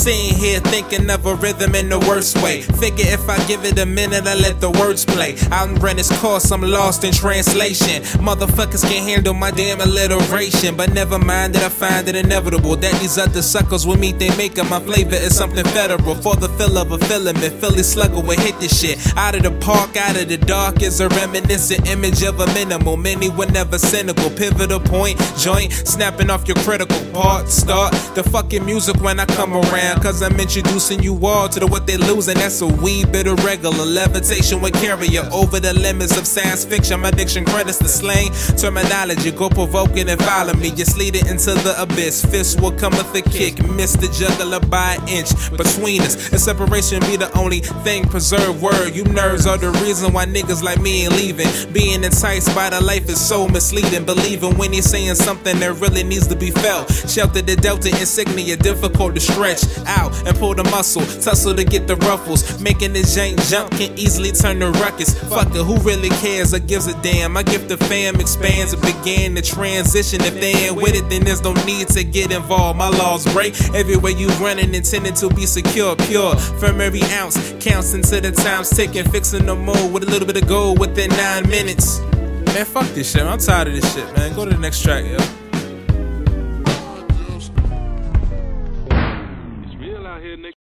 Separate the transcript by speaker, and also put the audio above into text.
Speaker 1: Sitting here thinking of a rhythm in the worst way. Figure if I give it a minute, I let the words play. I'm running this course, I'm lost in translation. Motherfuckers can't handle my damn alliteration. But never mind that I find it inevitable that these other suckers will meet they make up My flavor is something federal for the fill of a filament. Philly slugger will hit this shit. Out of the park, out of the dark is a reminiscent image of a minimal. Many were never cynical. Pivotal point, joint, snapping off your critical part. Start the fucking music when I come around. Cause I'm introducing you all to the what they're losing. That's a wee bit of regular levitation with carrier over the limits of science fiction. My diction credits the slang terminology. Go provoking and follow me. Just lead it into the abyss. Fist will come with a kick. Miss the juggler by an inch between us. And separation be the only thing preserved. Word, you nerds are the reason why niggas like me ain't leaving. Being enticed by the life is so misleading. Believing when he's saying something that really needs to be felt. Shelter the Delta insignia, difficult to stretch out and pull the muscle. Tussle to get the ruffles. Making this jank jump can easily turn to ruckus. Fuck it, who really cares or gives a damn? I give the fam expands and began the transition. If they ain't with it, then there's no need to get involved. My laws break everywhere you running, intending to be secure, pure. From every ounce, counts into the times ticking, fixing the mold with a little bit of gold within nine minutes. Man, fuck this shit. I'm tired of this shit, man. Go to the next track, yo. here, nigga.